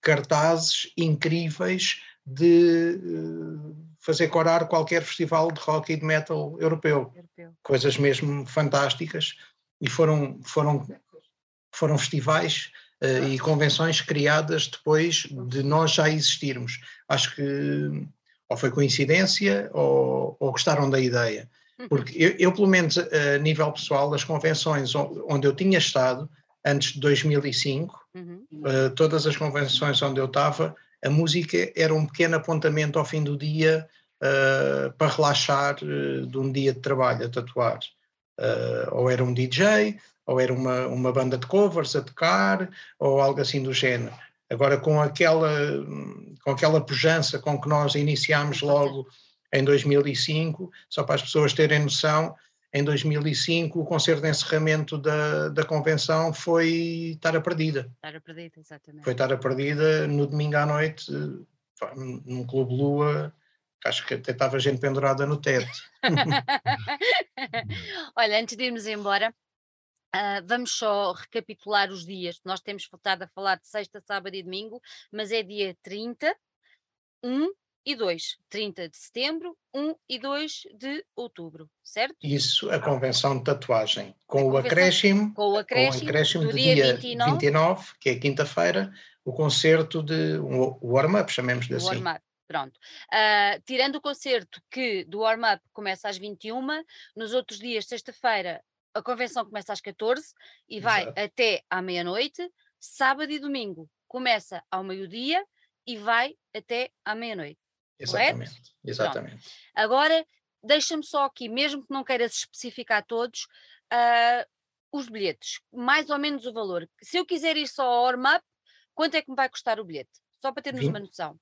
cartazes incríveis de fazer corar qualquer festival de rock e de metal europeu. europeu. Coisas mesmo fantásticas e foram, foram, foram festivais uh, e convenções criadas depois de nós já existirmos. Acho que ou foi coincidência ou, ou gostaram da ideia. Uhum. Porque eu, eu, pelo menos a nível pessoal, das convenções onde eu tinha estado, antes de 2005, uhum. uh, todas as convenções onde eu estava, a música era um pequeno apontamento ao fim do dia uh, para relaxar uh, de um dia de trabalho a tatuar. Ou era um DJ, ou era uma, uma banda de covers a tocar, ou algo assim do género. Agora, com aquela, com aquela pujança com que nós iniciámos logo em 2005, só para as pessoas terem noção, em 2005 o concerto de encerramento da, da convenção foi Tara Perdida. Tara Perdida, exatamente. Foi Tara Perdida no domingo à noite, num Clube Lua, acho que até estava gente pendurada no teto. Olha, antes de irmos embora, Uh, vamos só recapitular os dias. Nós temos voltado a falar de sexta, sábado e domingo, mas é dia 30, 1 e 2. 30 de setembro, 1 e 2 de outubro, certo? Isso, a convenção de tatuagem, com, o acréscimo, com o acréscimo, com o acréscimo do dia, dia 29, 29, que é quinta-feira, o concerto de um warm-up, chamemos-lhe assim. Warm-up. Pronto. Uh, tirando o concerto que do warm-up começa às 21, nos outros dias, sexta-feira, a convenção começa às 14 e vai Exato. até à meia-noite. Sábado e domingo começa ao meio-dia e vai até à meia-noite. Exatamente. Correto? Exatamente. Pronto. Agora, deixa-me só aqui, mesmo que não queiras especificar todos, uh, os bilhetes, mais ou menos o valor. Se eu quiser ir só ao warm-up, quanto é que me vai custar o bilhete? Só para termos 20, uma noção.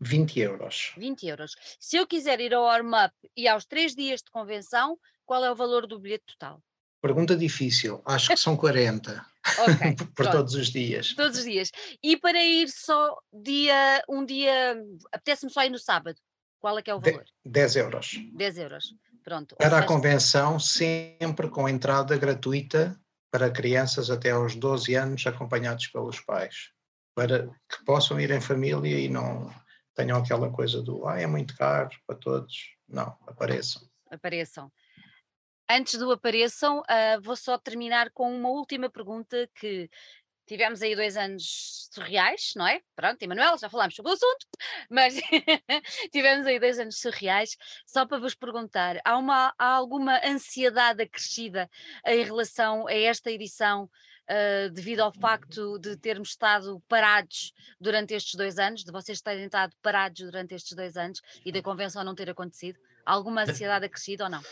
20 euros. 20 euros. Se eu quiser ir ao warm-up e aos três dias de convenção, qual é o valor do bilhete total? Pergunta difícil, acho que são 40 okay, por pronto. todos os dias. Todos os dias. E para ir só dia, um dia, apetece-me só ir no sábado, qual é que é o valor? De, 10 euros. 10 euros, pronto. Para seja... a convenção, sempre com entrada gratuita para crianças até aos 12 anos, acompanhados pelos pais, para que possam ir em família e não tenham aquela coisa do, ah, é muito caro para todos. Não, apareçam. Apareçam. Antes do apareçam, uh, vou só terminar com uma última pergunta que tivemos aí dois anos surreais, não é? Pronto, Emanuel, já falámos sobre o assunto, mas tivemos aí dois anos surreais. Só para vos perguntar, há, uma, há alguma ansiedade acrescida em relação a esta edição, uh, devido ao facto de termos estado parados durante estes dois anos, de vocês terem estado parados durante estes dois anos e da convenção não ter acontecido? Alguma ansiedade acrescida ou não?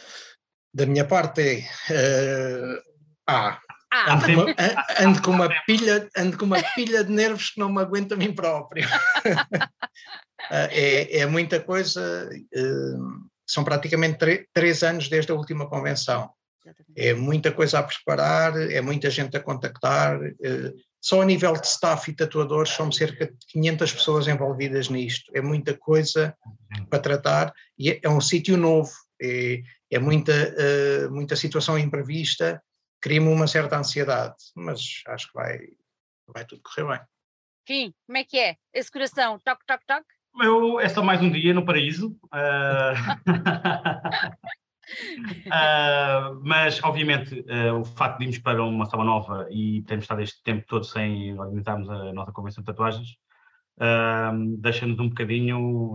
Da minha parte é uh, ah, Ando, com uma, ando, com uma pilha, ando com uma pilha de nervos que não me aguenta a mim próprio. é, é, muita coisa, uh, são praticamente três anos desde a última convenção. É muita coisa a preparar, é muita gente a contactar, uh, só a nível de staff e tatuadores são cerca de 500 pessoas envolvidas nisto. É muita coisa para tratar e é, é um sítio novo, é, é muita, uh, muita situação imprevista, cria-me uma certa ansiedade, mas acho que vai, vai tudo correr bem. Kim, como é que é? Esse coração, toque, toque, toque? Eu, é só mais um dia no paraíso. Uh... Uh, mas, obviamente, uh, o facto de irmos para uma sala nova e termos estado este tempo todo sem organizarmos a nossa convenção de tatuagens uh, deixa-nos um bocadinho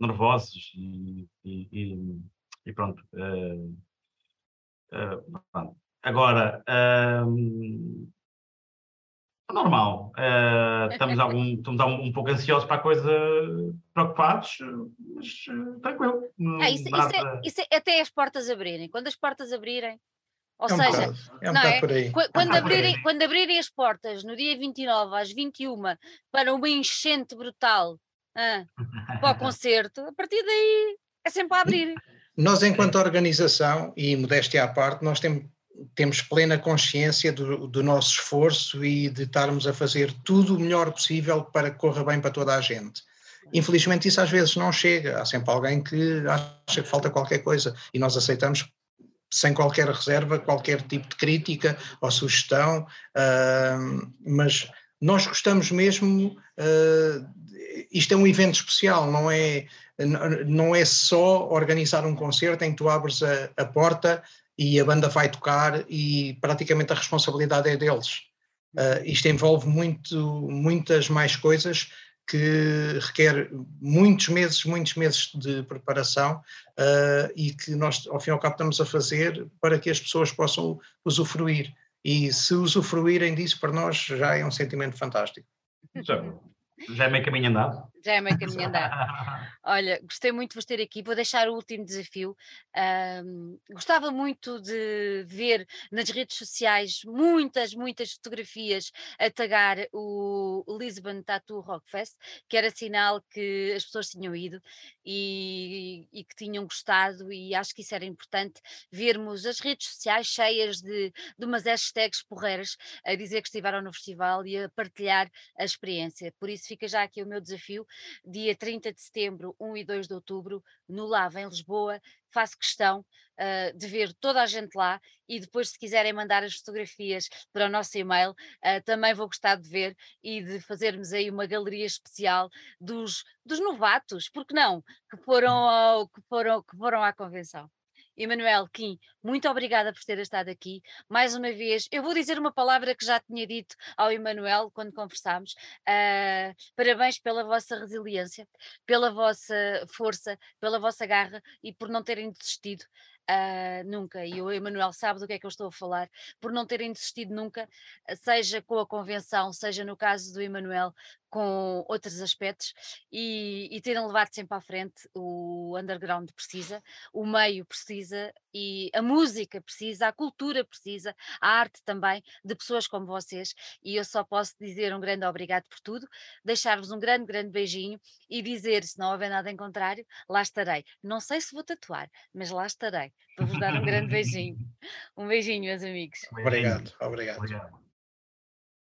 nervosos e, e, e, pronto. pronto. Agora, normal. Uh, estamos, algum, estamos um, pouco ansiosos para a coisa, preocupados, mas uh, tranquilo. Ah, isso, isso, é, isso, é, até as portas abrirem. Quando as portas abrirem, ou é um seja, bocado, é um não é? Quando, é abrirem, quando abrirem as portas no dia 29 às 21 para uma enchente brutal ah, para o concerto, a partir daí é sempre a abrir. Nós, enquanto organização, e modéstia à parte, nós temos temos plena consciência do, do, nosso esforço e de estarmos a fazer tudo o melhor possível para que corra bem para toda a gente. Infelizmente isso às vezes não chega, há sempre alguém que acha que falta qualquer coisa e nós aceitamos sem qualquer reserva, qualquer tipo de crítica ou sugestão, uh, mas nós gostamos mesmo, uh, isto é um evento especial, não é, não é só organizar um concerto em que tu abres a, a porta e a banda vai tocar e praticamente a responsabilidade é deles. Uh, isto envolve muito, muitas mais coisas que requer muitos meses, muitos meses de preparação uh, e que nós, ao fim e ao cabo, estamos a fazer para que as pessoas possam usufruir. E se usufruírem disso, para nós já é um sentimento fantástico. Já, já é meio caminho andado. Já é meio caminho andado. Olha, gostei muito de vos ter aqui. Vou deixar o último desafio. Um, gostava muito de ver nas redes sociais muitas, muitas fotografias a tagar o Lisbon Tattoo Rock Fest, que era sinal que as pessoas tinham ido e, e que tinham gostado. E acho que isso era importante vermos as redes sociais cheias de, de umas hashtags porreiras a dizer que estiveram no festival e a partilhar a experiência. Por isso fica já aqui o meu desafio dia 30 de setembro, 1 e 2 de outubro, no Lava, em Lisboa. Faço questão uh, de ver toda a gente lá e depois, se quiserem mandar as fotografias para o nosso e-mail, uh, também vou gostar de ver e de fazermos aí uma galeria especial dos, dos novatos, porque não, que foram, hum. ao, que, foram, que foram à convenção. Emanuel Kim, muito obrigada por ter estado aqui. Mais uma vez, eu vou dizer uma palavra que já tinha dito ao Emanuel quando conversámos. Uh, parabéns pela vossa resiliência, pela vossa força, pela vossa garra e por não terem desistido. Uh, nunca, e o Emanuel sabe do que é que eu estou a falar, por não terem desistido nunca, seja com a convenção, seja no caso do Emanuel, com outros aspectos, e, e terem levado sempre à frente. O underground precisa, o meio precisa, e a música precisa, a cultura precisa, a arte também, de pessoas como vocês, e eu só posso dizer um grande obrigado por tudo, deixar-vos um grande, grande beijinho e dizer, se não houver nada em contrário, lá estarei. Não sei se vou tatuar, mas lá estarei para vos dar um grande beijinho. Um beijinho, meus amigos. Obrigado, obrigado. obrigado.